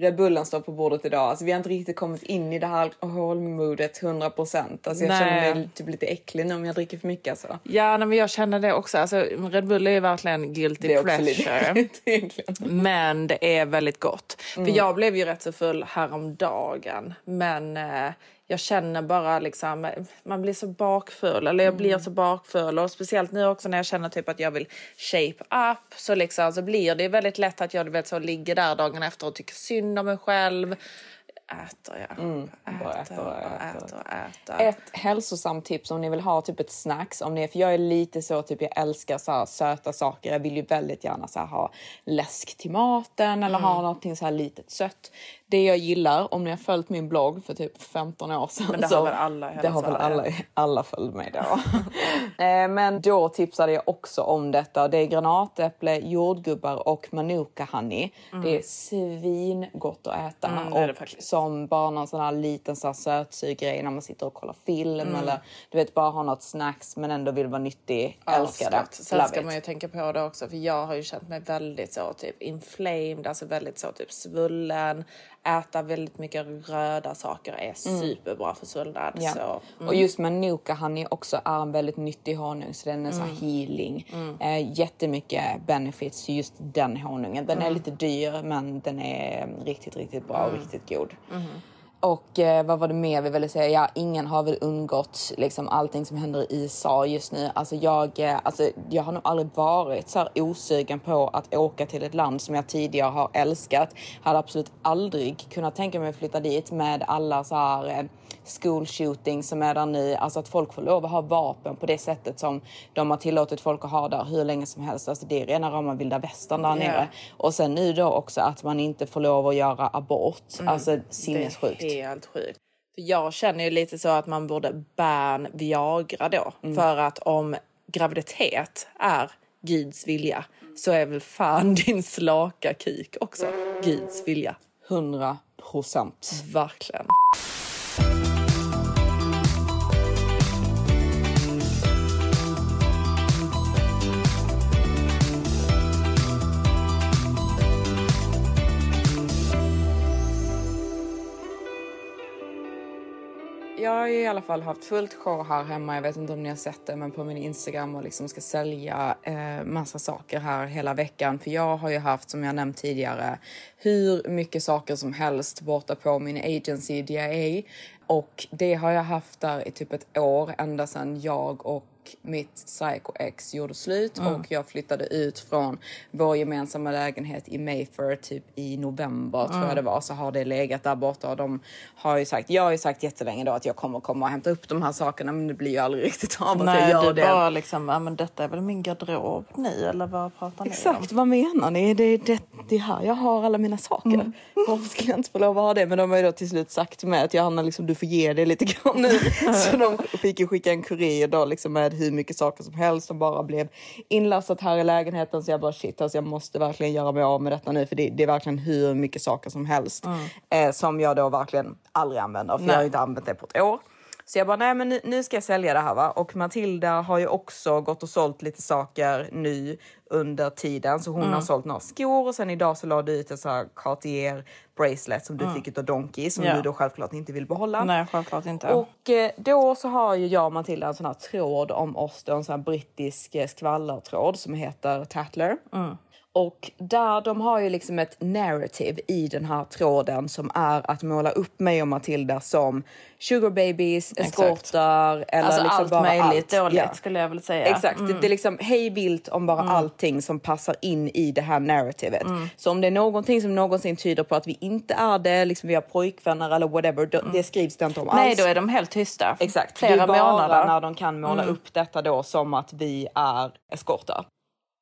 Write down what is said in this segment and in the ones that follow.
Red Bullen står på bordet idag. Alltså, vi har inte riktigt kommit in i det här alkoholmodet 100 procent. Alltså, jag känner Nej. mig typ lite äcklig nu om jag dricker för mycket. Alltså. Ja, nej, men jag känner det också. Alltså, Red Bull är ju verkligen guilty Det är pleasure. lite. Men det är väldigt gott. Mm. För jag blev ju rätt så full häromdagen. Men eh, jag känner bara liksom, man blir så bakfull. Eller jag blir så bakfull. Och speciellt nu också när jag känner typ att jag vill shape up. Så liksom så blir det väldigt lätt att jag du vet, så ligger där dagen efter och tycker synd om mig själv. Äter jag. bara äter, äter och äter. äter. Ett hälsosamt tips om ni vill ha typ ett snacks. Om ni, för jag är lite så, typ jag älskar så här söta saker. Jag vill ju väldigt gärna så här, ha läsk till maten eller Mm. ha någonting så här litet sött. Det jag gillar, om ni har följt min blogg för typ 15 år sedan. Men det har så, väl alla Det har väl alla, alla följt mig då. Eh, Men då tipsade jag också om detta. Det är granatäpple, jordgubbar och manuka honey. Det är svingott att äta. Mm, det det och faktiskt. som bara någon sån här liten så här grej när man sitter och kollar film Mm. eller du vet bara ha något snacks men ändå vill vara nyttig. Älskar det. Sen Love ska it. man ju tänka på det också för jag har ju känt mig väldigt så typ inflamed, alltså väldigt så typ svullen. Äta väldigt mycket röda saker är superbra för svullnad. Ja. Så, mm. Och just manuka honey också är en väldigt nyttig honung så den är så här healing. Eh, jättemycket benefits just den honungen. Den är lite dyr men den är riktigt, riktigt bra och riktigt god. Och eh, vad var det mer vi ville säga? Ja, ingen har väl undgått liksom, allting som händer i USA just nu. Alltså, jag, eh, alltså, jag har nog aldrig varit så här osugen på att åka till ett land som jag tidigare har älskat. Hade absolut aldrig kunnat tänka mig att flytta dit med alla så här eh, school shooting som är där nu. Alltså att folk får lov att ha vapen på det sättet som de har tillåtit folk att ha där hur länge som helst. Alltså det är rena rama vilda västern där Ja. nere. Och sen nu då också att man inte får lov att göra abort. Alltså sinnessjukt. Det är helt sjukt. För jag känner ju lite så att man borde ban Viagra då. Mm. För att om graviditet är Guds vilja så är väl fan din slaka kuk också Guds vilja. 100 procent. Verkligen. Jag har ju i alla fall haft fullt show här hemma. Jag vet inte om ni har sett det, men på min Instagram och liksom ska sälja eh, massa saker här hela veckan. För jag har ju haft, som jag nämnt tidigare, hur mycket saker som helst borta på min agency DIA. Och det har jag haft där i typ ett år, ända sedan jag och mitt psycho-ex gjorde slut och jag flyttade ut från vår gemensamma lägenhet i Mayfair typ i november tror jag det var. Så har det legat där borta och de har ju sagt, jag har ju sagt jättelänge då att jag kommer komma och hämta upp de här sakerna men det blir ju aldrig riktigt av att jag Nej, gör du det. bara liksom, ja men detta är väl min garderob ni eller vad pratar ni om? Exakt, vad menar ni? Det är det, det är här jag har alla mina saker. Varför skulle jag inte få lov att ha det? Men de har ju då till slut sagt till mig att Johanna, liksom, du får ge det lite grann nu. Så de fick ju skicka en kurir då liksom, med hur mycket saker som helst som bara blev inlastat här i lägenheten. Så jag bara shit, alltså, jag måste verkligen göra mig av med detta nu. För det, det är verkligen hur mycket saker som helst eh, som jag då verkligen aldrig använder. För jag har inte använt det på ett år. Så jag bara, nej men nu, nu ska jag sälja det här va. Och Matilda har ju också gått och sålt lite saker nu under tiden. Så hon Mm. har sålt några skor och sen idag så la du ut en sån här Cartier bracelet som du fick utav Donkey som Mm. Ja. du då självklart inte vill behålla. Nej, självklart inte. Och eh, då så har ju jag och Matilda en sån här tråd om oss, då, en sån här brittisk eh, skvallertråd som heter Tatler. Och där de har ju liksom ett narrative i den här tråden som är att måla upp mig och Matilda som sugar babies, eskortar eller alltså liksom allt bara möjligt allt. dåligt Ja. skulle jag vilja säga. Exakt, det, det är liksom hej vilt om bara Mm. allting som passar in i det här narrativet. Så om det är någonting som någonsin tyder på att vi inte är det, liksom vi har pojkvänner eller whatever, då, det skrivs det inte om alls. Mm. Nej, då är de helt tysta. Exakt, Flera det är bara månader. när de kan måla upp detta då som att vi är eskortar.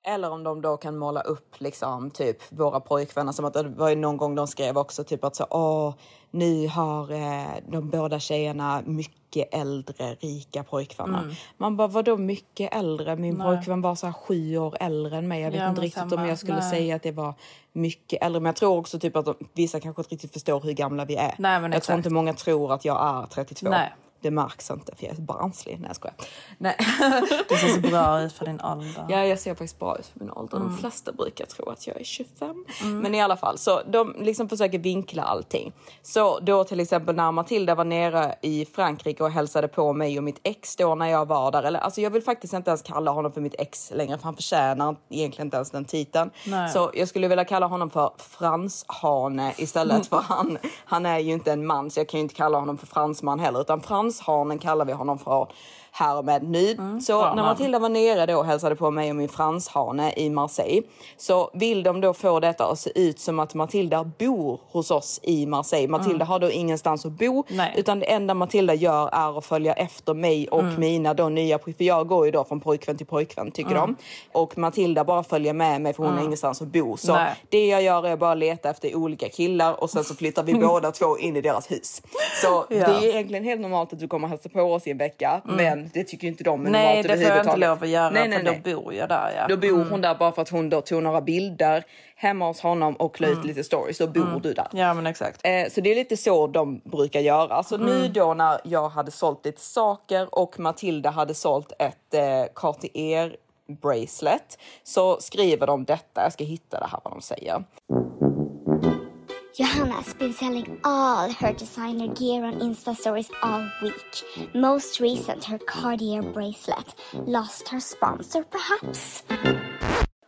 Eller om de då kan måla upp liksom typ våra pojkvänner som att det var ju någon gång de skrev också typ att så åh, nu har eh, de båda tjejerna mycket äldre rika pojkvänner. Man bara vadå mycket äldre? Min pojkvän var så här sju år äldre än mig. Jag vet Ja, inte riktigt samma. om jag skulle Nej. säga att det var mycket äldre. Men jag tror också typ att de, vissa kanske inte riktigt förstår hur gamla vi är. Nej, jag tror inte många tror att jag är 32. Nej. Det märks inte för jag är barnslig. Nej jag skojar. Nej. Du ser så bra ut för din ålder. ja, jag ser faktiskt bra ut för min ålder. De flesta brukar tro att jag är 25. Men i alla fall, så de liksom försöker vinkla allting. Så då till exempel när Matilda var nere i Frankrike och hälsade på mig och mitt ex då när jag var där. Eller, alltså jag vill faktiskt inte ens kalla honom för mitt ex längre för han förtjänar egentligen inte ens den titeln. Nej. Så jag skulle vilja kalla honom för Franshane istället för han, han är ju inte en man så jag kan ju inte kalla honom för fransman heller utan danshanen kallar vi honom för här och med nu. så bra när. Matilda var nere då och hälsade på mig och min franshane i Marseille så vill de då få detta att se ut som att Matilda bor hos oss i Marseille. Matilda har då ingenstans att bo Nej. utan det enda Matilda gör är att följa efter mig och Mm. mina då nya, för jag går ju då från pojkvän till pojkvän tycker de. Och Matilda bara följer med mig för hon har ingenstans att bo. Så Mm. Nej. det jag gör är bara leta efter olika killar och sen så flyttar vi båda två in i deras hus. Så Ja. det är egentligen helt normalt att du kommer hälsa på oss i en vecka men det tycker inte de är Nej, normalt det får jag inte lov att göra Nej, nej, nej. då bor jag där. Ja. Då bor hon där bara för att hon då tog några bilder hemma hos honom och la ut lite stories. Då bor du där. Ja, men exakt. Eh, så det är lite så de brukar göra. Så nu då när jag hade sålt lite saker och Matilda hade sålt ett eh, Cartier bracelet så skriver de detta. Jag ska hitta det här vad de säger. Johanna's been selling all her designer gear on Insta stories all week. Most recent, her Cartier bracelet. Lost her sponsor, perhaps?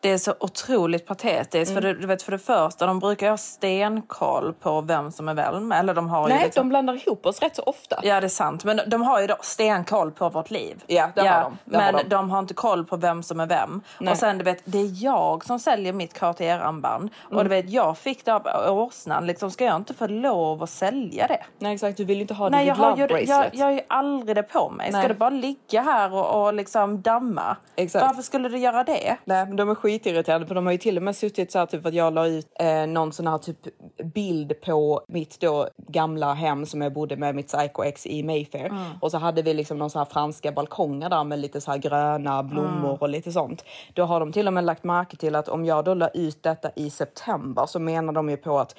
Det är så otroligt patetiskt. Mm. För, det, du vet, för det första, de brukar ha stenkoll på vem som är vem. Eller de har ju Nej, liksom... de blandar ihop oss rätt så ofta. Ja, det är sant. Men de har ju då stenkoll på vårt liv. Ja, det har de. Det men har de. de. har inte koll på vem som är vem. Nej. Och sen, du vet, det är jag som säljer mitt Cartier-armband. Och Mm. du vet, jag fick det av åsnan. Liksom, ska jag inte få lov att sälja det? Nej exakt, du vill ju inte ha det Nej, jag har, ju, jag, bracelet. jag har ju aldrig det på mig. Nej. Ska det bara ligga här och, och liksom damma? Exakt. Varför skulle det göra det? Nej, men de är skitirriterande för de har ju till och med suttit så här typ att jag la ut eh, någon sån här typ bild på mitt då gamla hem som jag bodde med mitt psycho-ex i Mayfair. Mm. Och så hade vi liksom någon så här franska balkonger där med lite så här gröna blommor Mm. och lite sånt. Då har de till och med lagt märke till att om jag då la ut detta i september så menar de ju på att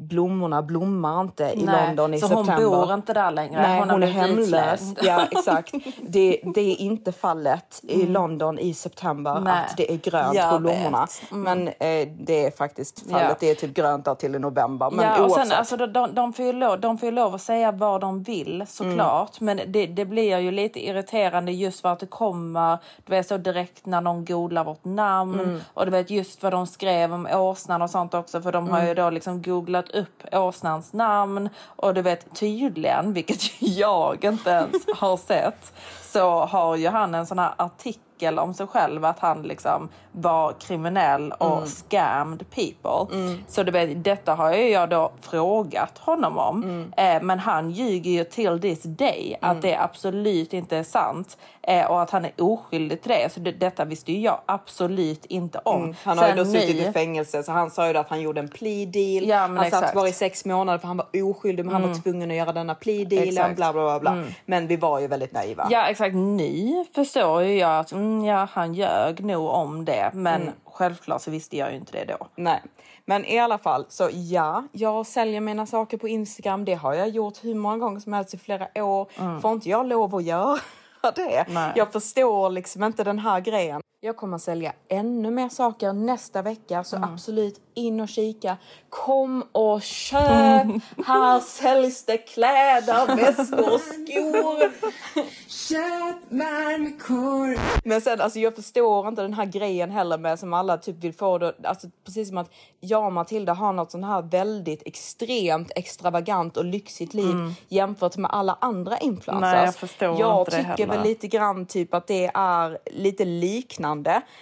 blommorna blommar inte i London i så september. hon bor inte där längre? Nej, hon, har är hemlös. Ja, exakt. Det, det är inte fallet i London i september Nej. att det är grönt Jag på blommorna. Mm. Men eh, det är faktiskt fallet. Ja. Det är typ grönt där till i november. Men ja, och oavsett. sen, alltså, de, de, får ju lov, de får ju lov att säga vad de vill såklart. Mm. Men det, det blir ju lite irriterande just för att det kommer du vet, så direkt när någon googlar vårt namn. Mm. Och du vet just vad de skrev om åsnan och sånt också. För de har Mm. ju då liksom googlat upp åsnans namn. Och du vet tydligen, vilket jag inte ens har sett, så har ju han en sån här artikel om sig själv att han liksom var kriminell och Mm. scammed people. Så du vet, detta har ju jag då frågat honom om. Mm. Eh, men han ljuger ju till this day att det absolut inte är sant. Eh, och att han är oskyldig till det. Så det, detta visste ju jag absolut inte om. Mm. Han har ju Sen då suttit nu- i fängelse så han sa ju att han gjorde en plea deal. Ja, han satt exakt. Mm. bara i sex månader för han var oskyldig men han var tvungen att göra denna plea dealen. Mm. Bla, bla, bla, bla. Men vi var ju väldigt naiva. Ja exakt, nu förstår ju jag att mm, ja, han ljög nog om det. Men självklart så visste jag ju inte det då. Nej, men i alla fall så ja, jag säljer mina saker på Instagram. Det har jag gjort hur många gånger som helst i flera år. Får inte jag lov att göra det? Nej. Jag förstår liksom inte den här grejen. Jag kommer att sälja ännu mer saker nästa vecka så absolut in och kika. Kom och köp! Här säljs det kläder, väskor, skor. Men sen alltså jag förstår inte den här grejen heller med som alla typ vill få det, alltså precis som att jag och Matilda har något sån här väldigt extremt extravagant och lyxigt liv jämfört med alla andra influencers. Nej, jag förstår jag inte det tycker väl lite grann typ att det är lite liknande.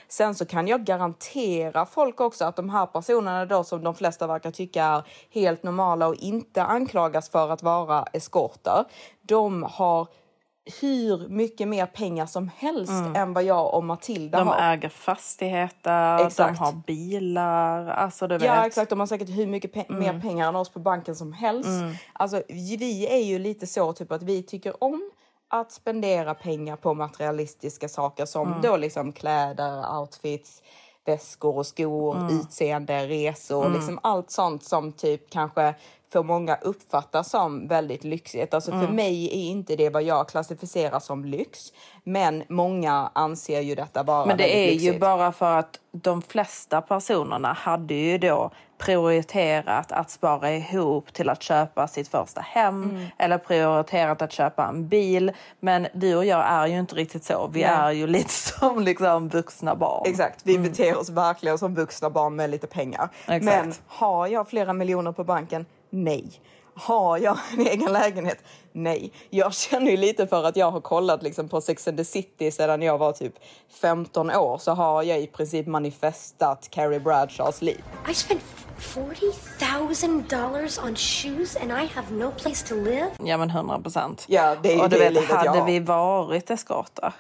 Sen så kan jag garantera folk också att de här personerna då som de flesta verkar tycka är helt normala och inte anklagas för att vara eskorter. De har hur mycket mer pengar som helst än vad jag och Matilda De har. äger fastigheter, Exakt. de har bilar. Alltså du vet. Ja exakt, de har säkert hur mycket pe- Mm. mer pengar än oss på banken som helst. Alltså vi är ju lite så typ att vi tycker om att spendera pengar på materialistiska saker som Mm. då liksom kläder, outfits, väskor och skor, Mm. utseende, resor, liksom allt sånt som typ kanske för många uppfattas som väldigt lyxigt. Alltså Mm. för mig är inte det vad jag klassificerar som lyx. Men många anser ju detta vara Men det är lyxigt. ju bara för att de flesta personerna hade ju då prioriterat att spara ihop till att köpa sitt första hem Mm. eller prioriterat att köpa en bil. Men du och jag är ju inte riktigt så. Vi Nej. är ju lite som liksom vuxna barn. Exakt, vi beter oss verkligen som vuxna barn med lite pengar. Exakt. Men har jag flera miljoner på banken? Nej. Har jag en egen lägenhet? Nej. Jag känner ju lite för att jag har kollat liksom på Sex and the City sedan jag var typ 15 år så har jag i princip manifestat Carrie Bradshaws liv. I spent $40,000 on shoes and I have no place to live? Ja men 100 procent. Ja, det är ju och du det vet, livet jag hade har. vi varit eskorter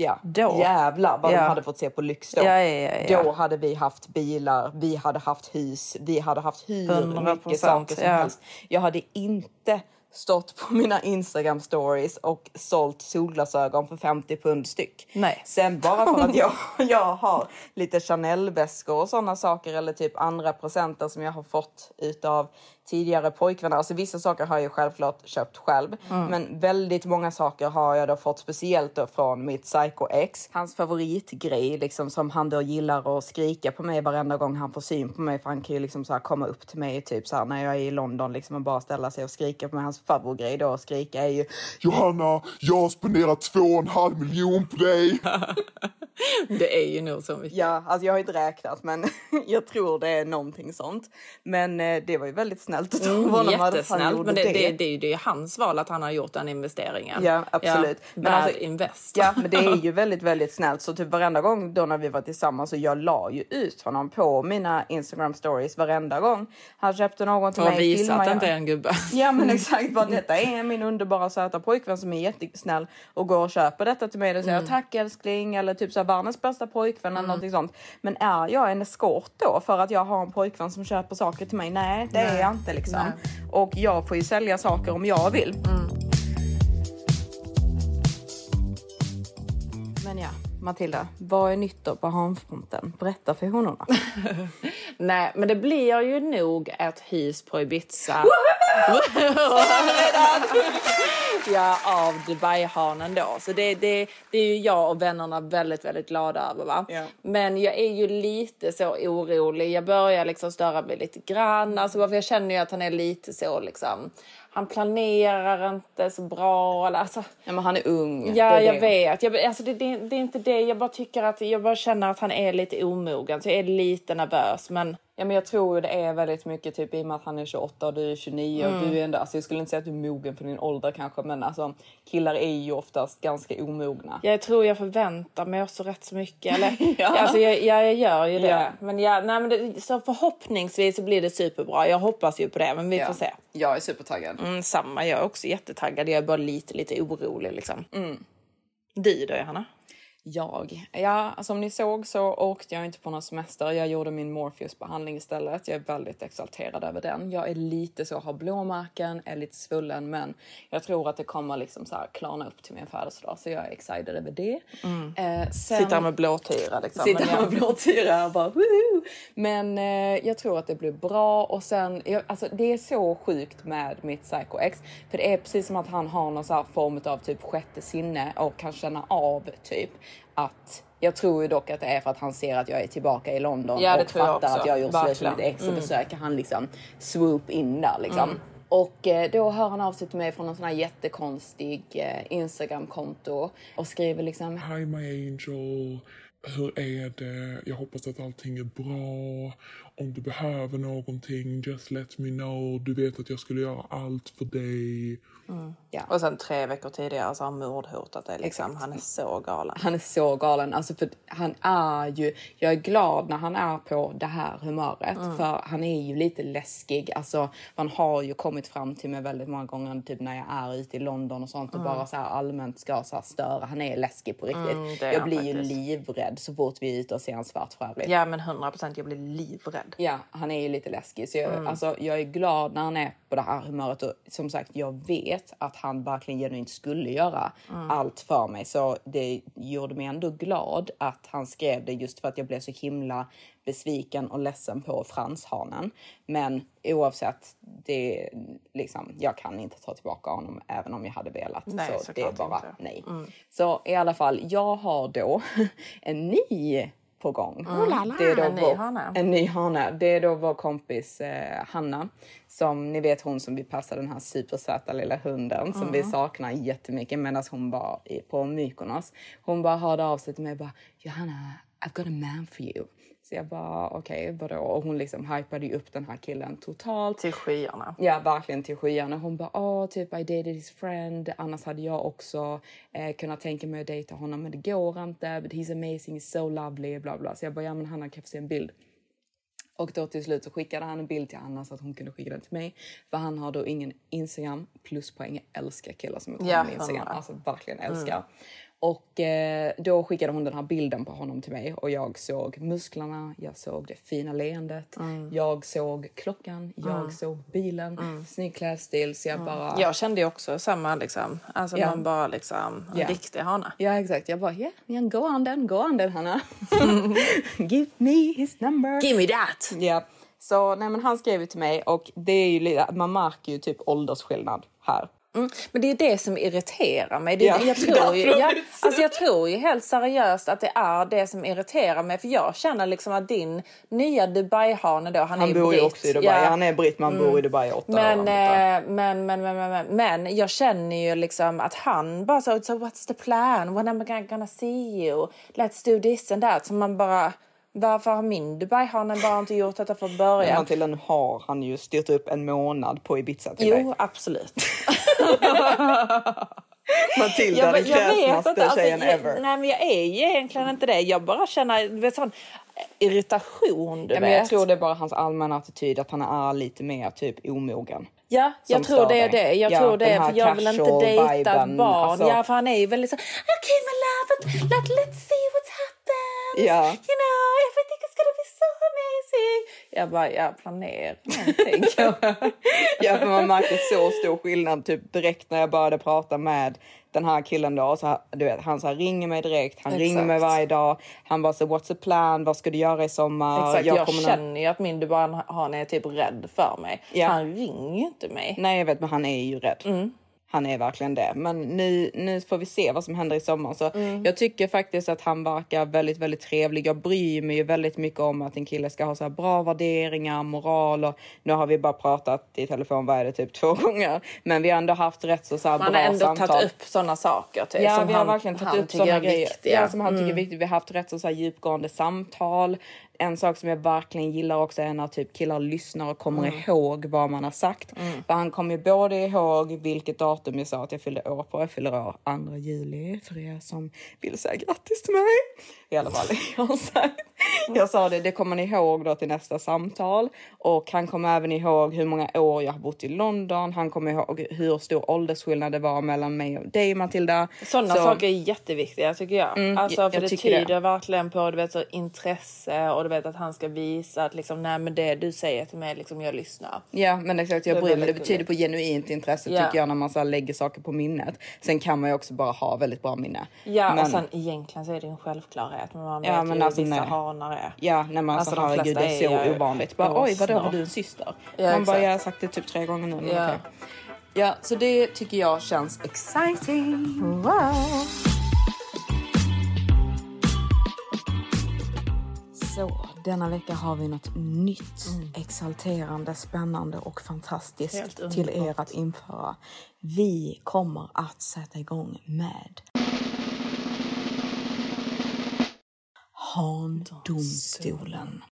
Ja, Då. jävlar vad Ja. de hade fått se på lyx då. Ja, ja, ja. Då hade vi haft bilar, vi hade haft hus, vi hade haft 100%, mycket saker som helst. Jag hade inte stått på mina Instagram stories och sålt solglasögon för 50 pund styck. Nej. Sen bara för att jag, jag har lite Chanel-väskor och sådana saker eller typ andra presenter som jag har fått utav tidigare pojkvänner. Alltså vissa saker har jag självklart köpt själv. Men väldigt många saker har jag då fått speciellt då från mitt psycho-ex. Hans favoritgrej liksom som han då gillar att skrika på mig varenda gång han får syn på mig. För han kan ju liksom så här komma upp till mig typ så här när jag är i London liksom och bara ställa sig och skrika på mig. Hans favoritgrej då att skrika är ju Johanna, jag har spenderat två och en halv miljon på dig. Det är ju nog så mycket. Ja, alltså jag har inte räknat men jag tror det är någonting sånt. Men eh, det var ju väldigt snällt av Mm, honom jättesnällt, men det, det, det är ju det är hans val att han har gjort den investeringen. Ja, absolut. Ja, Men alltså- invest. Ja, men det är ju väldigt, väldigt snällt. Så typ varenda gång då när vi var tillsammans så jag la ju ut honom på mina Instagram stories varenda gång. Han köpte någon till För mig. att visa filmar att det är en gubbe. Ja men exakt, bara detta är min underbara söta pojkvän som är jättesnäll och går och köper detta till mig och säger tack älskling eller typ så här, världens bästa pojkvän eller någonting sånt. Men är jag en eskort då för att jag har en pojkvän som köper saker till mig? Nej det är jag inte liksom. Och jag får ju sälja saker om jag vill. Men ja, Matilda, vad är nytt då på hamnfronten? Berätta för honorna. Nej, men det blir ju nog ett hus på Ibiza. ja, av Dubai-hanen då. Så det, det, det är ju jag och vännerna väldigt, väldigt glada över. Va? Ja. Men jag är ju lite så orolig. Jag börjar liksom störa mig lite grann. Alltså, jag känner ju att han är lite så liksom. Han planerar inte så bra. eller, Alltså, Ja, men han är ung. det Ja, är jag det. vet. Jag, alltså det, det, det är inte det. Jag bara tycker att jag bara känner att han är lite omogen. Så jag är lite nervös. Men Ja, men jag tror det är väldigt mycket typ i och med att han är 28 och du är 29 och du är ändå, alltså jag skulle inte säga att du är mogen för din ålder kanske men alltså killar är ju oftast ganska omogna. jag tror jag förväntar mig också rätt så mycket. Eller, Ja. alltså jag, jag, gör ju det. Ja. Men, jag, nej, men det, så förhoppningsvis så blir det superbra. Jag hoppas ju på det, men vi får se. Jag är supertaggad. Mm, samma, jag är också jättetaggad. Jag är bara lite, lite orolig liksom. Mm. Du då, Johanna? Jag? Ja, som ni såg så åkte jag inte på någon semester. Jag gjorde min Morpheus-behandling istället. Jag är väldigt exalterad över den. Jag är lite så, har blåmärken, är lite svullen, men jag tror att det kommer liksom så här klarna upp till min födelsedag. Så jag är excited över det. Mm. Eh, sen... Sitter här med blåtyra liksom. Jag- med blåtyra och bara woho! Men eh, jag tror att det blir bra och sen, jag, alltså det är så sjukt med mitt Psycho X. För det är precis som att han har någon så form av typ sjätte sinne och kan känna av typ att jag tror ju dock att det är för att han ser att jag är tillbaka i London Ja, och jag fattar också. att jag gjort slut med mitt ex och Mm. försöker han liksom swoop in där liksom. Mm. Och eh, då hör han av sig till mig från någon sån här jättekonstig eh, Instagram-konto och skriver liksom Hi my angel. Hur är det? Jag hoppas att allting är bra. Om du behöver någonting, just let me know. Du vet att jag skulle göra allt för dig. Ja. Och sen tre veckor tidigare så har han mordhotat dig. Liksom. Han är så galen. Han är så galen. Alltså för han är ju... Jag är glad när han är på det här humöret. Mm. För han är ju lite läskig. Alltså man har ju kommit fram till mig väldigt många gånger typ när jag är ute i London och sånt och Mm. bara så allmänt ska så störa. Han är läskig på riktigt. Mm, jag blir ju livrädd så fort vi är ute och ser en svart för övrigt. Ja men 100 procent. Jag blir livrädd. Ja, han är ju lite läskig. Så jag, Mm. alltså, jag är glad när han är på det här humöret. Och som sagt, jag vet att han verkligen genuint skulle göra Mm. allt för mig. Så det gjorde mig ändå glad att han skrev det just för att jag blev så himla besviken och ledsen på franshanen. Men oavsett, det, liksom, jag kan inte ta tillbaka honom även om jag hade velat. Nej, så det är bara inte. nej. Mm. Så i alla fall, jag har då en ny på gång. Mm. Det är då en ny hane. En ny hane. Det är då vår kompis eh, Hanna. Som ni vet hon som vi passade den här supersöta lilla hunden som vi Mm. saknar jättemycket medan hon var i, på Mykonos. Hon bara hörde av sig till mig och bara Johanna, I've got a man for you. Så jag bara okej, vadå? Och hon liksom hypade ju upp den här killen totalt. Till skyarna. Ja, verkligen till skyarna. Hon bara, åh, typ I dated his friend. Annars hade jag också eh, kunnat tänka mig att dejta honom, men det går inte. But he's amazing, he's so lovely, bla bla. Så jag bara, ja men Hanna kan få se en bild? Och då till slut så skickade han en bild till Anna så att hon kunde skicka den till mig. För han har då ingen Instagram. Pluspoäng, jag älskar killar som inte Ja, har en Instagram. Alltså verkligen Mm. Och eh, då skickade hon den här bilden på honom till mig och jag såg musklerna, jag såg det fina leendet, jag såg klockan, jag Mm. såg bilen, snygg klädstil. Så jag bara... Jag kände ju också samma liksom. Alltså Ja. man bara liksom. En Ja. riktig hane. Ja exakt, jag bara yeah, yeah, go on then, go on then Hanna. Give me his number. Give me that! Ja, så nej men han skrev ju till mig och det är ju man märker ju typ åldersskillnad här. Mm. Men det är det som irriterar mig. Det, Ja, jag, är tror ju, ja, jag alltså jag tror ju helt seriöst att det är det som irriterar mig. För jag känner liksom att din nya Dubai-hane då, han, är Han ju bor ju britt. också i Dubai. Han är britt, man bor i Dubai i åtta men, år. eh, men, men, men, men, men, men jag känner ju liksom att han bara så, so what's the plan? When am I gonna see you? Let's do this and that. Så man bara, varför har min Dubai-hane bara inte gjort detta från Men början? Matilda, nu har han ju styrt upp en månad på Ibiza till dig. Jo, absolut. Matilda, den kräsnaste alltså, tjejen jag, ever. Nej men jag är ju egentligen inte det. Jag bara känner du vet, sån irritation du Ja, vet. men jag tror det är bara hans allmänna attityd att han är lite mer typ omogen. Ja, jag tror det är dig. det. Jag Ja, tror det är för jag vill inte dejta viben, barn. alltså. Ja, för han är ju väldigt så okay my love, let, let's see what. Ja. You know, everything is gonna be so amazing. Jag bara, jag planerar någonting. Ja, för man märker så stor skillnad typ direkt när jag började prata med den här killen då. Så du vet, han så här, ringer mig direkt, han Exakt. ringer mig varje dag. Han bara så what's the plan, vad ska du göra i sommar? Exakt, jag, nå- känner ju att min Dubai-hane är typ rädd för mig. Ja. Han ringer ju inte mig. Nej, jag vet, men han är ju rädd. Han är verkligen det. Men nu, nu får vi se vad som händer i sommar. Så Jag tycker faktiskt att han verkar väldigt, väldigt trevlig. Jag bryr mig ju väldigt mycket om att en kille ska ha så bra värderingar, moral och nu har vi bara pratat i telefon, vad är det, typ två gånger. Men vi har ändå haft rätt så, så här Man bra har ändå samtal. tagit upp sådana saker. Typ, Ja, som vi har han, verkligen tagit upp sådana grejer ja, som han tycker är Mm. viktigt. Vi har haft rätt så, så här djupgående samtal. En sak som jag verkligen gillar också är när typ killar lyssnar och kommer Mm. ihåg vad man har sagt. För han kommer ju både ihåg vilket datum jag sa att jag fyllde år på. Jag fyller år 2 juli för er som vill säga grattis till mig. I alla fall, jag. Jag sa det, det kommer ni ihåg då till nästa samtal. Och han kommer även ihåg hur många år jag har bott i London. Han kommer ihåg hur stor åldersskillnad det var mellan mig och dig Matilda. Sådana Så- saker är jätteviktiga tycker jag. Mm, alltså, för jag det tycker det. tyder verkligen på du vet, så, intresse och vet att han ska visa att liksom, nej, men det du säger till mig, liksom, jag lyssnar. Ja men exakt, jag Det är bryr mig. Det betyder på genuint intresse Ja. tycker jag när man så här lägger saker på minnet. Sen kan man ju också bara ha väldigt bra minne. Ja, men, och sen egentligen så är det en självklarhet. Men man vet Ja, men ju alltså, vissa nej. hanar är. Ja, när man Alltså, så de herregud det är är så ju ovanligt. Bara, oj vadå har du en syster? Ja, man bara exakt. jag har sagt det typ tre gånger nu. Ja. okej. ja så det tycker jag känns exciting. Wow. Så, denna vecka har vi något nytt, exalterande, spännande och fantastiskt till er att införa. Vi kommer att sätta igång med Handomstolen.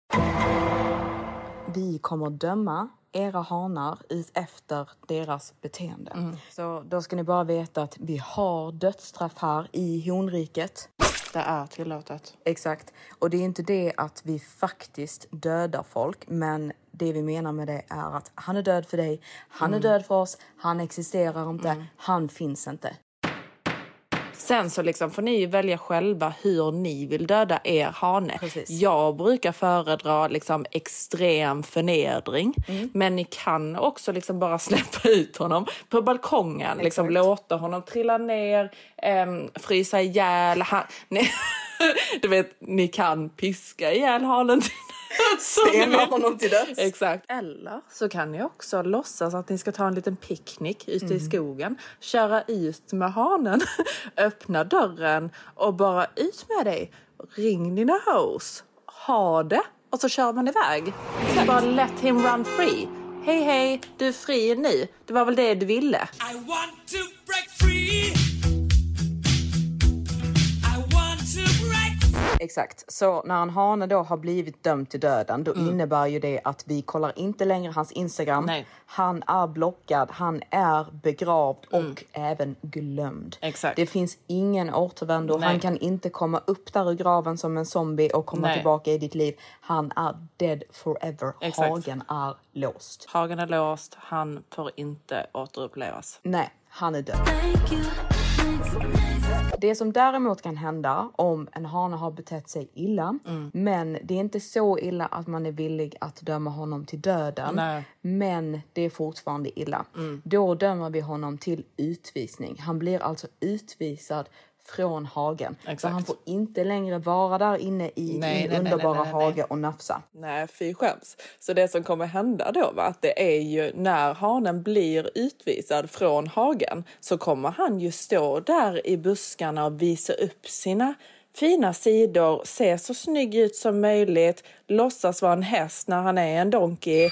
Vi kommer döma era hanar ut efter deras beteende. Så då ska ni bara veta att vi har dödsstraff här i honriket. Det är tillåtet. Exakt. Och det är inte det att vi faktiskt dödar folk, men det vi menar med det är att han är död för dig, han är död för oss, han existerar inte, han finns inte. Sen så liksom får ni välja själva hur ni vill döda er hane. Precis. Jag brukar föredra liksom extrem förnedring. Mm. Men ni kan också liksom bara släppa ut honom på balkongen. Liksom låta honom trilla ner, ehm, frysa ihjäl. Han, nej, du vet, ni kan piska ihjäl hanen till Stena honom till döds. Exakt. Eller så kan ni också låtsas att ni ska ta en liten picknick ute Mm. i skogen. Köra ut med hanen, öppna dörren och bara ut med dig. Ring dina hoes. Ha det. Och så kör man iväg. Så bara let him run free. Hej hej, du är fri nu. Det var väl det du ville? I want to break free. Exakt. Så när en hane då har blivit dömd till döden, då innebär ju det att vi kollar inte längre hans Instagram. Nej. Han är blockad, han är begravd och även glömd. Exakt. Det finns ingen återvändo. Nej. Han kan inte komma upp där ur graven som en zombie och komma Nej. tillbaka i ditt liv. Han är dead forever. Exakt. Hagen är låst. Hagen är låst, han får inte återupplevas. Nej, han är död. Det som däremot kan hända om en hane har betett sig illa, Mm. men det är inte så illa att man är villig att döma honom till döden, Nej. Mm. men det är fortfarande illa. Då dömer vi honom till utvisning. Han blir alltså utvisad från hagen. Så Exakt. han får inte längre vara där inne i Nej, nej, underbara nej, nej, nej. hage och nafsa. Nej, fy skäms. Så det som kommer hända då, va, att det är ju när hanen blir utvisad från hagen så kommer han ju stå där i buskarna och visa upp sina fina sidor, se så snygg ut som möjligt, låtsas vara en häst när han är en donkey.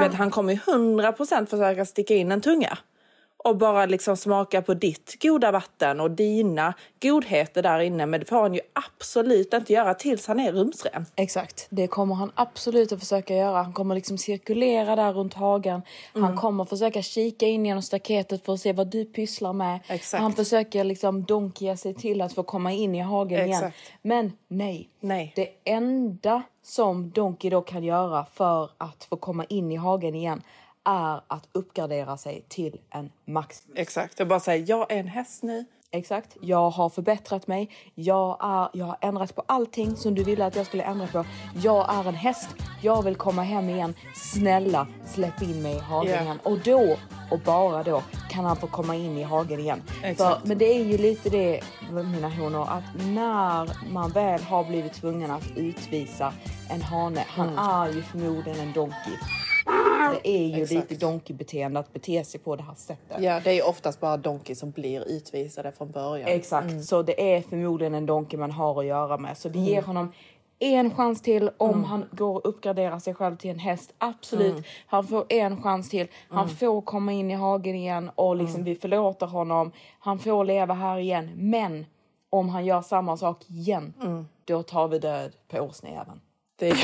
Vet, han kommer ju 100% försöka sticka in en tunga och bara liksom smaka på ditt goda vatten och dina godheter där inne. Men det får han ju absolut inte göra tills han är rumsren. Exakt. Det kommer han absolut att försöka göra. Han kommer liksom cirkulera där runt hagen. Mm. Han kommer försöka kika in genom staketet för att se vad du pysslar med. Exakt. Han försöker liksom donkia sig till att få komma in i hagen igen. Exakt. Men nej. Nej. Det enda som Donkey då kan göra för att få komma in i hagen igen är att uppgradera sig till en max. Exakt. Jag bara säger, jag är en häst nu. Exakt. Jag har förbättrat mig. Jag, är, jag har ändrat på allting som du ville att jag skulle ändra på. Jag är en häst. Jag vill komma hem igen. Snälla, släpp in mig i hagen Ja. igen. Och då, och bara då, kan han få komma in i hagen igen. Exakt. För, men det är ju lite det, mina honor, att när man väl har blivit tvungen att utvisa en hane, han Mm. är ju förmodligen en donkey. Det är ju Exakt. lite donkey-beteende att bete sig på det här sättet. Ja, det är ju oftast bara Donkey som blir utvisade från början. Exakt, så det är förmodligen en donkey man har att göra med. Så vi ger honom en chans till om han går och uppgraderar sig själv till en häst. Absolut, han får en chans till. Han får komma in i hagen igen och liksom vi förlåter honom. Han får leva här igen. Men om han gör samma sak igen, då tar vi död på åsnejäveln. Det.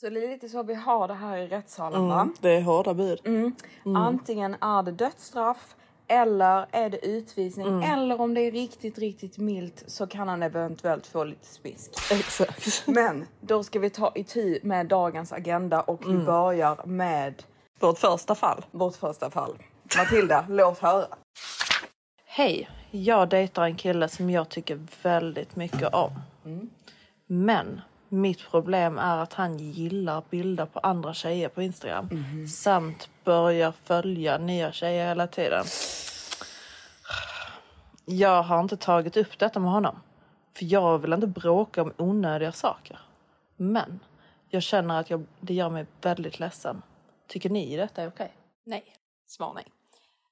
Så det är lite så vi har det här i rättssalen va? det är hårda bud. Antingen är det dödsstraff Eller är det utvisning? Mm. Eller om det är riktigt, riktigt milt så kan han eventuellt få lite smisk. Exakt. Men då ska vi ta itu med dagens agenda och Mm. vi börjar med Vårt första fall. vårt första fall. Matilda, låt höra. Hej, jag dejtar en kille som jag tycker väldigt mycket om. Men mitt problem är att han gillar bilder på andra tjejer på Instagram samt börjar följa nya tjejer hela tiden. Jag har inte tagit upp detta med honom för jag vill inte bråka om onödiga saker. Men jag känner att jag, det gör mig väldigt ledsen. Tycker ni detta är okej? Nej, svar nej.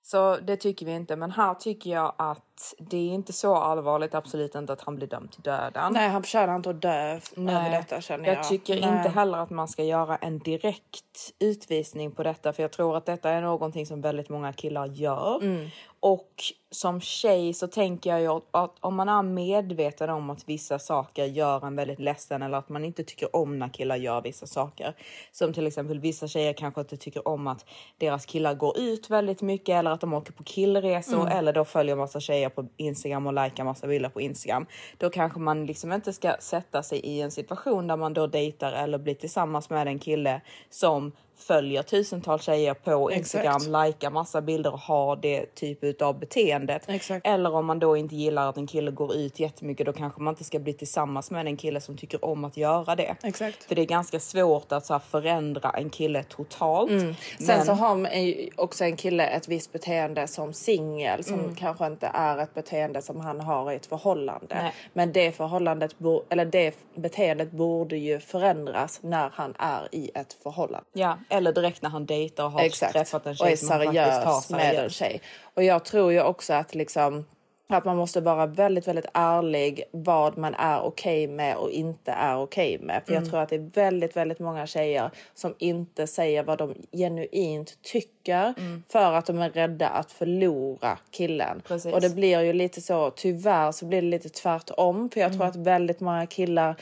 Så det tycker vi inte. Men här tycker jag att det är inte så allvarligt, absolut inte att han blir dömd till döden. Nej, han förtjänar inte att dö över detta känner jag. Jag tycker Nej. inte heller att man ska göra en direkt utvisning på detta för jag tror att detta är någonting som väldigt många killar gör. Mm. Och som tjej så tänker jag ju att om man är medveten om att vissa saker gör en väldigt ledsen eller att man inte tycker om när killar gör vissa saker. Som till exempel vissa tjejer kanske inte tycker om att deras killar går ut väldigt mycket eller att de åker på killresor Mm. eller då följer massa tjejer på Instagram och likea massa bilder på Instagram. Då kanske man liksom inte ska sätta sig i en situation där man då dejtar eller blir tillsammans med en kille som följer tusentals tjejer på Instagram, Exakt. likar massa bilder och har det typ av beteendet. Exakt. Eller om man då inte gillar att en kille går ut jättemycket, då kanske man inte ska bli tillsammans med en kille som tycker om att göra det. Exakt. För det är ganska svårt att så förändra en kille totalt. Mm. Sen Men- så har man också en kille ett visst beteende som singel som Mm. kanske inte är ett beteende som han har i ett förhållande. Nej. Men det förhållandet, eller det beteendet borde ju förändras när han är i ett förhållande. Ja, eller direkt när han dejtar och har Exakt. träffat en och tjej är faktiskt tar seriös med en tjej. Och jag tror ju också att liksom att man måste vara väldigt, väldigt ärlig vad man är okej med och inte är okej med. För Mm. jag tror att det är väldigt, väldigt många tjejer som inte säger vad de genuint tycker för att de är rädda att förlora killen. Mm. Precis. Och det blir ju lite så, tyvärr så blir det lite tvärtom. För jag Mm. tror att väldigt många killar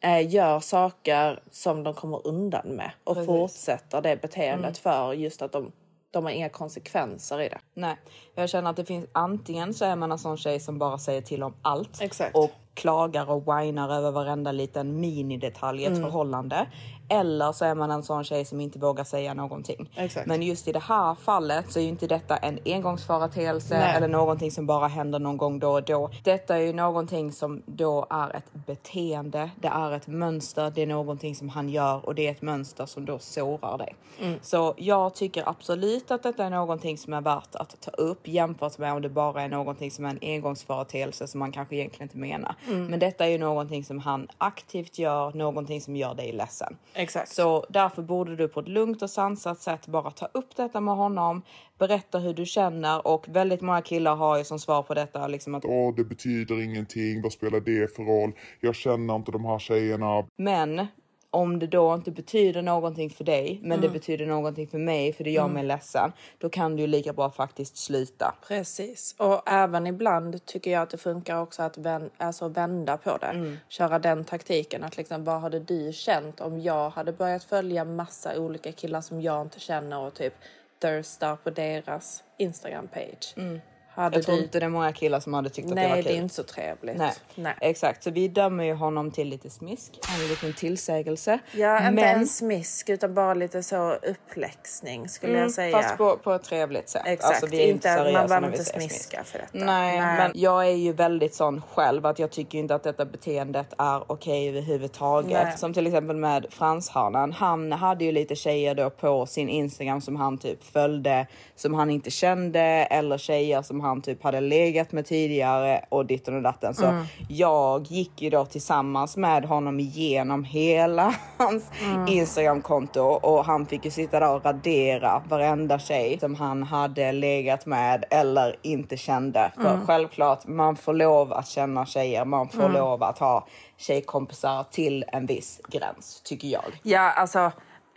eh, gör saker som de kommer undan med och Precis. fortsätter det beteendet Mm. för just att de, de har inga konsekvenser i det. Nej, jag känner att det finns antingen så är man en sån tjej som bara säger till om allt Exakt. och klagar och whinar över varenda liten minidetalj i ett Mm. förhållande. Eller så är man en sån tjej som inte vågar säga någonting. Exakt. Men just i det här fallet så är ju inte detta en engångsföreteelse Nej. eller någonting som bara händer någon gång då och då. Detta är ju någonting som då är ett beteende. Det är ett mönster. Det är någonting som han gör och det är ett mönster som då sårar dig. Mm. Så jag tycker absolut att detta är någonting som är värt att ta upp jämfört med om det bara är någonting som är en engångsföreteelse som man kanske egentligen inte menar. Mm. Men detta är ju någonting som han aktivt gör, någonting som gör dig ledsen. Exakt. Så därför borde du på ett lugnt och sansat sätt bara ta upp detta med honom, berätta hur du känner och väldigt många killar har ju som svar på detta liksom att Åh, det betyder ingenting. Vad spelar det för roll? Jag känner inte de här tjejerna. Men om det då inte betyder någonting för dig, men det Mm. betyder någonting för mig för det gör Mm. mig ledsen, då kan du ju lika bra faktiskt sluta. Precis. Och även ibland tycker jag att det funkar också att vän, alltså vända på det. Mm. Köra den taktiken. Att liksom, vad hade du känt om jag hade börjat följa massa olika killar som jag inte känner och typ thirstar på deras Instagram-page. Hade Jag tror du... inte det är många killar som hade tyckt att det var Nej, kul. det är inte så trevligt. Nej. Nej. exakt. Så vi dömer ju honom till lite smisk, en liten tillsägelse. Ja, inte Men- en smisk utan bara lite så uppläxning skulle Mm, jag säga. Fast på, på ett trevligt sätt. Exakt, Alltså, vi är inte, seriösa man behöver inte smiska för detta. Nej, men jag är ju väldigt sån själv att jag tycker inte att detta beteendet är okej överhuvudtaget. Nej. Som till exempel med franshörnan. Han hade ju lite tjejer då på sin Instagram som han typ följde som han inte kände eller tjejer som han typ hade legat med tidigare och ditten och datten. Så Mm. jag gick ju då tillsammans med honom igenom hela hans Mm. Instagramkonto och han fick ju sitta där och radera varenda tjej som han hade legat med eller inte kände. För Mm. självklart, man får lov att känna tjejer, man får Mm. lov att ha tjejkompisar till en viss gräns, tycker jag. Ja, alltså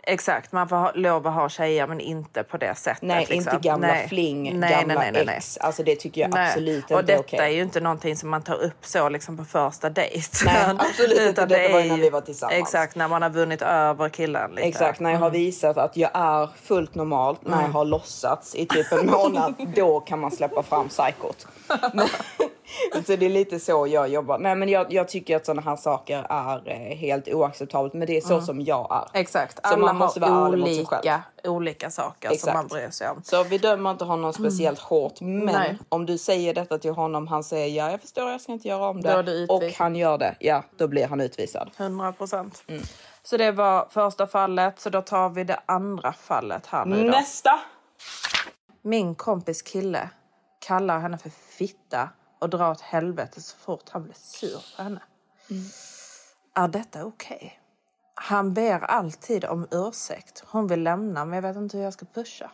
Exakt, man får ha, lov att ha tjejer men inte på det sättet. Nej, liksom. inte gamla Nej. fling, nej, gamla nej, nej, nej. ex. Alltså det tycker jag absolut Och inte är detta okej. är ju inte någonting som man tar upp så liksom på första dejt. Nej, absolut inte. Detta det var är ju när vi var tillsammans. Exakt, när man har vunnit över killen lite. Exakt, när jag har visat att jag är fullt normalt, när jag har låtsats i typ en månad, då kan man släppa fram psykot. Så det är lite så jag jobbar. Nej, men jag, jag tycker att sådana här saker är eh, helt oacceptabelt, men det är så som jag är. Exakt, Så alla man måste har vara ärlig mot sig själv. olika, olika saker som Exakt. man bryr sig om. Så vi dömer inte honom speciellt hårt, men Nej. om du säger detta till honom, han säger ja, jag förstår, jag ska inte göra om Då är det, och han gör det, ja, då blir han utvisad. 100 procent. Mm. Så det var första fallet, så då tar vi det andra fallet här nu då. Nästa! Min kompis kille kallar henne för fitta och drar åt helvete så fort han blir sur på henne. Är detta okej? Han ber alltid om ursäkt. Hon vill lämna men jag vet inte hur jag ska pusha.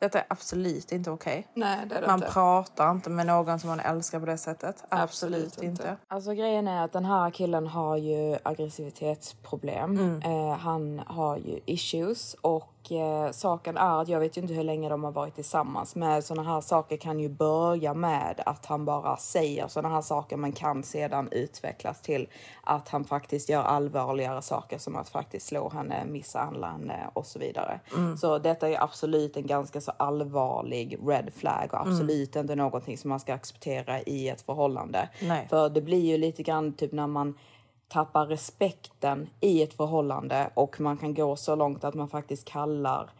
Detta är absolut inte okej. Nej, det är det Man inte. pratar inte med någon som man älskar på det sättet. Absolut, inte. Alltså grejen är att den här killen har ju aggressivitetsproblem. Mm. Eh, han har ju issues och eh, saken är att jag vet ju inte hur länge de har varit tillsammans. Men sådana här saker kan ju börja med att han bara säger sådana här saker men kan sedan utvecklas till att han faktiskt gör allvarligare saker som att faktiskt slå henne, misshandla henne och så vidare. Mm. Så detta är absolut en ganska så allvarlig red flag och Mm. absolut inte någonting som man ska acceptera i ett förhållande. Nej. För det blir ju lite grann typ när man tappar respekten i ett förhållande och man kan gå så långt att man faktiskt kallar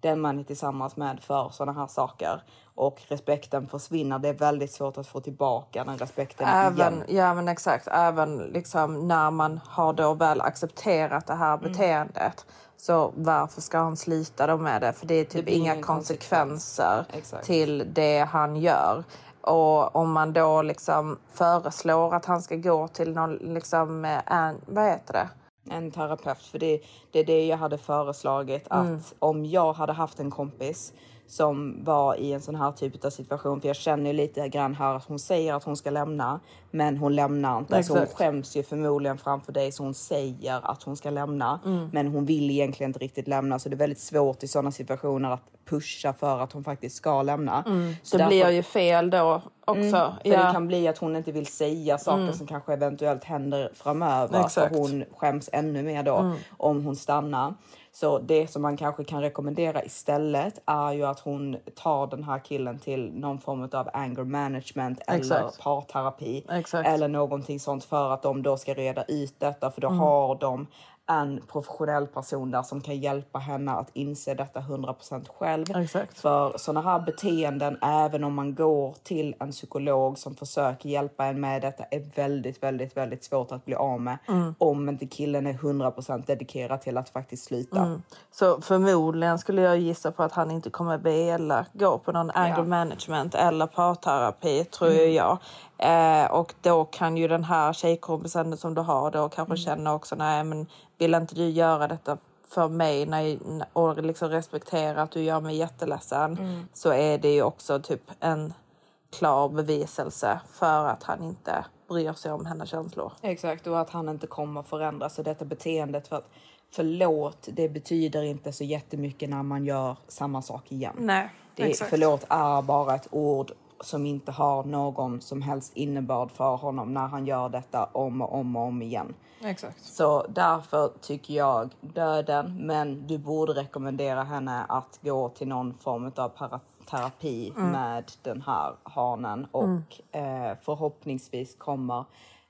den man är tillsammans med för sådana här saker. Och respekten försvinner. Det är väldigt svårt att få tillbaka den respekten Även, igen. ja men exakt, även liksom när man har då väl accepterat det här Mm. beteendet. Så varför ska han slita då med det? För det är typ blir inga konsekvenser Exakt. till det han gör. Och om man då liksom föreslår att han ska gå till någon, liksom, eh, en, vad heter det? en terapeut. För det, det är det jag hade föreslagit. Mm. Att om jag hade haft en kompis som var i en sån här typ av situation. För jag känner ju lite grann här att hon säger att hon ska lämna. Men hon lämnar inte. Så hon skäms ju förmodligen framför dig. Så hon säger att hon ska lämna. Mm. Men hon vill egentligen inte riktigt lämna. Så det är väldigt svårt i sådana situationer att pusha för att hon faktiskt ska lämna. Så Mm. Det därför- blir ju fel då också. Mm, för ja. det kan bli att hon inte vill säga saker Mm. som kanske eventuellt händer framöver. Exakt. För hon skäms ännu mer då Mm. om hon stannar. Så det som man kanske kan rekommendera istället är ju att hon tar den här killen till någon form av anger management eller Exakt. parterapi. Exakt. Eller någonting sånt för att de då ska reda ut detta för då Mm. har de en professionell person där som kan hjälpa henne att inse detta 100% själv. Exakt. För sådana här beteenden, även om man går till en psykolog som försöker hjälpa en med detta, är väldigt, väldigt, väldigt svårt att bli av med. Mm. Om inte killen är 100% dedikerad till att faktiskt sluta. Mm. Så förmodligen skulle jag gissa på att han inte kommer vilja gå på någon anger management eller parterapi tror Mm. jag. Eh, och då kan ju den här tjejkompisen som du har då kanske Mm. känna också nej men vill inte du göra detta för mig när, och liksom respektera att du gör mig jätteledsen Mm. så är det ju också typ en klar beviselse för att han inte bryr sig om hennes känslor. Exakt, och att han inte kommer förändras i detta beteendet. För att förlåt, det betyder inte så jättemycket när man gör samma sak igen. Nej, det, exakt. Förlåt är bara ett ord som inte har någon som helst innebörd för honom när han gör detta om och om och om igen. Exakt. Så därför tycker jag döden, men du borde rekommendera henne att gå till någon form av paraterapi Mm. med den här hanen och eh, förhoppningsvis kommer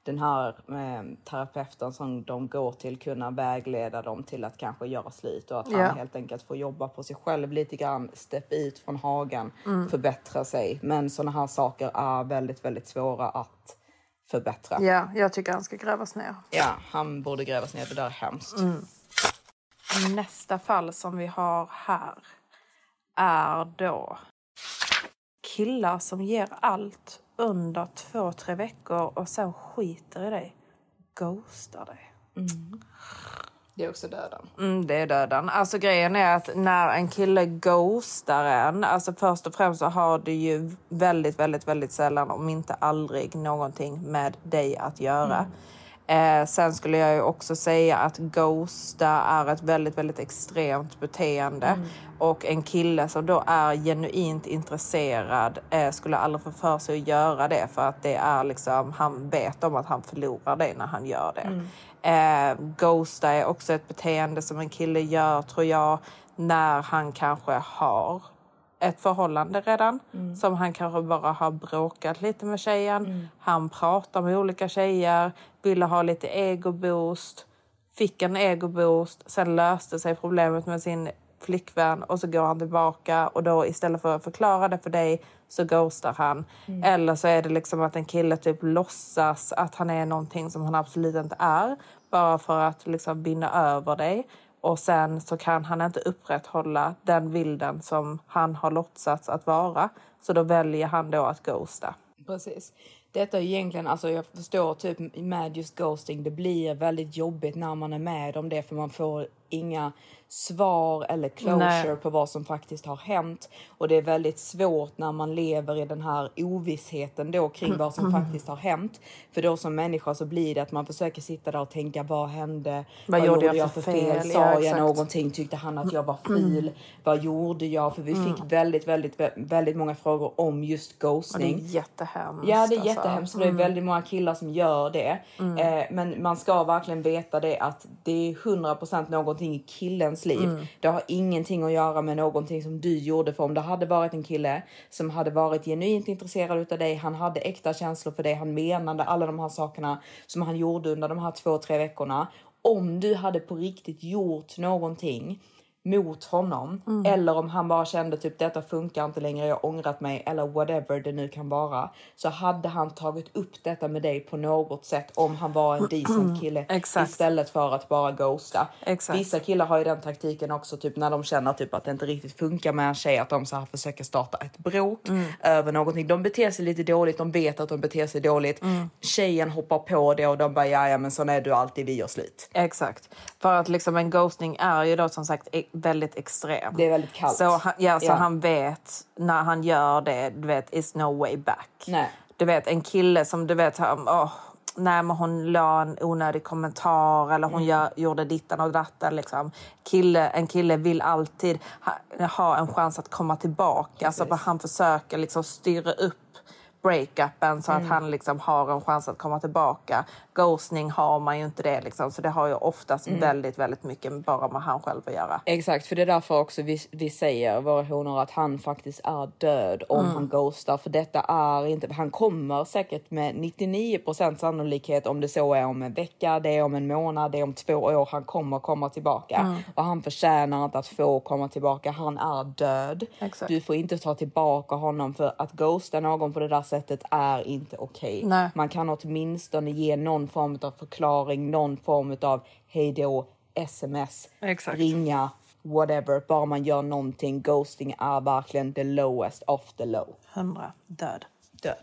den här eh, terapeuten som de går till kunna vägleda dem till att kanske göra slut och att han Ja. helt enkelt får jobba på sig själv lite grann, steppa ut från hagen, Mm. förbättra sig. Men sådana här saker är väldigt, väldigt svåra att förbättra. Ja, jag tycker han ska grävas ner. Ja, han borde grävas ner. Det där är hemskt. Mm. Nästa fall som vi har här är då killar som ger allt under två, tre veckor och sen skiter i dig. Ghostar dig. Det är också döden. Mm, det är döden. Alltså grejen är att när en kille ghostar en, alltså först och främst så har det ju väldigt, väldigt, väldigt sällan, om inte aldrig, någonting med dig att göra. Eh, sen skulle jag ju också säga att ghosta är ett väldigt, väldigt extremt beteende. Och en kille som då är genuint intresserad eh, skulle aldrig få för sig att göra det för att det är liksom, han vet om att han förlorar det när han gör det. Eh, ghosta är också ett beteende som en kille gör tror jag när han kanske har ett förhållande redan som han kanske bara har bråkat lite med tjejen. Han pratar med olika tjejer, ville ha lite egoboost, fick en egoboost, sen löste sig problemet med sin flickvän och så går han tillbaka och då istället för att förklara det för dig så ghostar han. Eller så är det liksom att en kille typ låtsas att han är någonting som han absolut inte är bara för att liksom vinna över dig. Och sen så kan han inte upprätthålla den bilden som han har låtsats att vara. Så då väljer han då att ghosta. Precis. Detta är egentligen, alltså jag förstår typ med just ghosting, det blir väldigt jobbigt när man är med om det för man får inga svar eller closure Nej. på vad som faktiskt har hänt. Och det är väldigt svårt när man lever i den här ovissheten då kring vad som faktiskt har hänt. För då som människa så blir det att man försöker sitta där och tänka vad hände? Vad gjorde jag för fel? Sa Ja, jag någonting? Tyckte han att jag var ful? Vad gjorde jag? För vi fick väldigt, väldigt, väldigt många frågor om just Och det är ghostning. jättehemskt. Ja, det är alltså. jättehemskt. och Det är väldigt många killar som gör det. Eh, men man ska verkligen veta det att det är 100% någonting i killens liv. Det har ingenting att göra med någonting som du gjorde. För om det hade varit en kille som hade varit genuint intresserad utav dig, han hade äkta känslor för dig, han menade alla de här sakerna som han gjorde under de här två, tre veckorna. Om du hade på riktigt gjort någonting mot honom eller om han bara kände typ detta funkar inte längre, jag har ångrat mig eller whatever det nu kan vara så hade han tagit upp detta med dig på något sätt om han var en decent kille Exakt. istället för att bara ghosta. Exakt. Vissa killar har ju den taktiken också typ när de känner typ att det inte riktigt funkar med en tjej att de så här försöker starta ett bråk Mm. över någonting. De beter sig lite dåligt, de vet att de beter sig dåligt. Mm. Tjejen hoppar på det och de bara ja, ja men sån är du alltid, vi gör slut. Exakt. För att liksom en ghosting är ju då som sagt e- väldigt extrem. Det är väldigt kallt. Så, han, ja, så Ja. han vet när han gör det, du vet, is no way back. Nej. Du vet en kille som du vet, han, åh, nej men hon la en onödig kommentar eller Mm. hon gör, gjorde dittan och datten. Liksom. Kille, en kille vill alltid ha, ha en chans att komma tillbaka. Alltså, han försöker liksom styra upp breakupen så Mm. att han liksom har en chans att komma tillbaka. Ghostning har man ju inte det liksom, så det har ju oftast Mm. väldigt, väldigt mycket bara med han själv att göra. Exakt, för det är därför också vi, vi säger våra honor att han faktiskt är död om Mm. han ghostar. För detta är inte, han kommer säkert med 99% sannolikhet om det så är om en vecka, det är om en månad, det är om två år. Han kommer komma tillbaka Mm. och han förtjänar inte att få komma tillbaka. Han är död. Exakt. Du får inte ta tillbaka honom för att ghosta någon på det där sättet är inte okej. Nej. Man kan åtminstone ge någon form av förklaring, någon form av hej då, sms, Exakt. ringa, whatever. Bara man gör någonting. Ghosting är verkligen the lowest of the low. 100. Död. Död.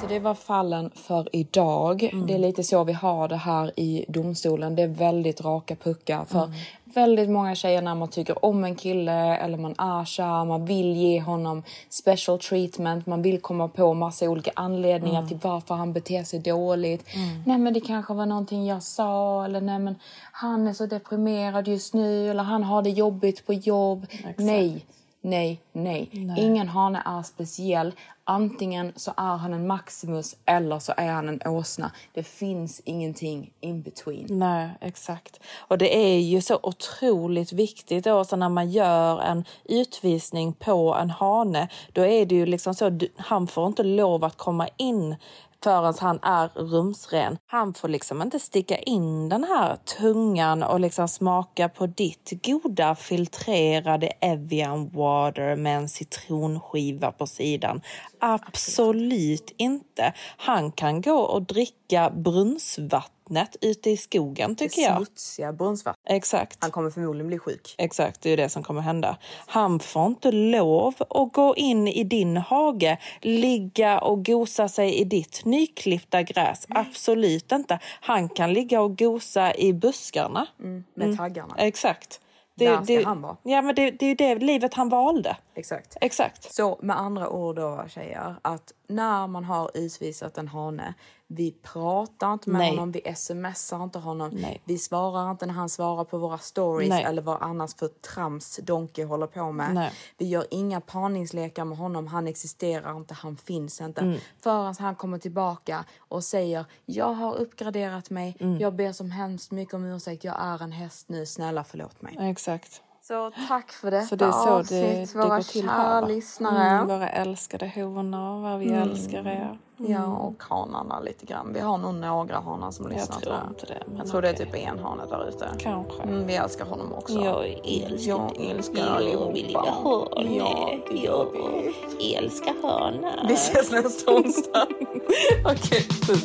Så det var fallen för idag. Det är lite så vi har det här i domstolen. Det är väldigt raka puckar för väldigt många tjejer när man tycker om en kille eller man är kär, man vill ge honom special treatment, man vill komma på massa olika anledningar till varför han beter sig dåligt. Nej men det kanske var någonting jag sa eller nej men han är så deprimerad just nu eller han har det jobbigt på jobb. Nej, nej, nej, Ingen hane är speciell. Antingen så är han en Maximus eller så är han en åsna. Det finns ingenting in between. Nej, exakt. Och det är ju så otroligt viktigt då, så när man gör en utvisning på en hane, då är det ju liksom så, han får inte lov att komma in förrän han är rumsren. Han får liksom inte sticka in den här tungan och liksom smaka på ditt goda filtrerade Evian water med en citronskiva på sidan. Absolut inte. Han kan gå och dricka brunnsvattnet ute i skogen tycker jag. Smutsiga brunnsvatten. Exakt. Han kommer förmodligen bli sjuk. Exakt, det är det som kommer hända. Han får inte lov att gå in i din hage, ligga och gosa sig i ditt nyklippta gräs. Absolut inte. Han kan ligga och gosa i buskarna. Med taggarna. Exakt. Där ska han vara. Ja, men det, det är ju det livet han valde. Exakt. Exakt. Så med andra ord då tjejer, att när man har utvisat en hane, Vi pratar inte med Nej. honom, vi smsar inte honom. Nej. Vi svarar inte när han svarar på våra stories Nej. eller vad annars för trams Donkey håller på med. Nej. Vi gör inga parningslekar med honom, han existerar inte, han finns inte. Mm. Förrän han kommer tillbaka och säger jag har uppgraderat mig, Mm. jag ber som hemskt mycket om ursäkt, jag är en häst nu, snälla förlåt mig. Exakt. Så tack för detta Så det är så det, avsnitt, det våra går till kära lyssnare. Mm, våra älskade honor, vad vi Mm. älskar er. Ja, och hanarna lite grann. Vi har nog några hanar som lyssnar Jag tror jag. inte det. Men Jag tror det är typ en hane där ute. Kanske. Mm, vi älskar honom också. Jag älskar Jag älskar allihopa. min lilla hörne. Ja, det gör vi. älskar hörna. Vi ses nästa onsdag. Okej, puss.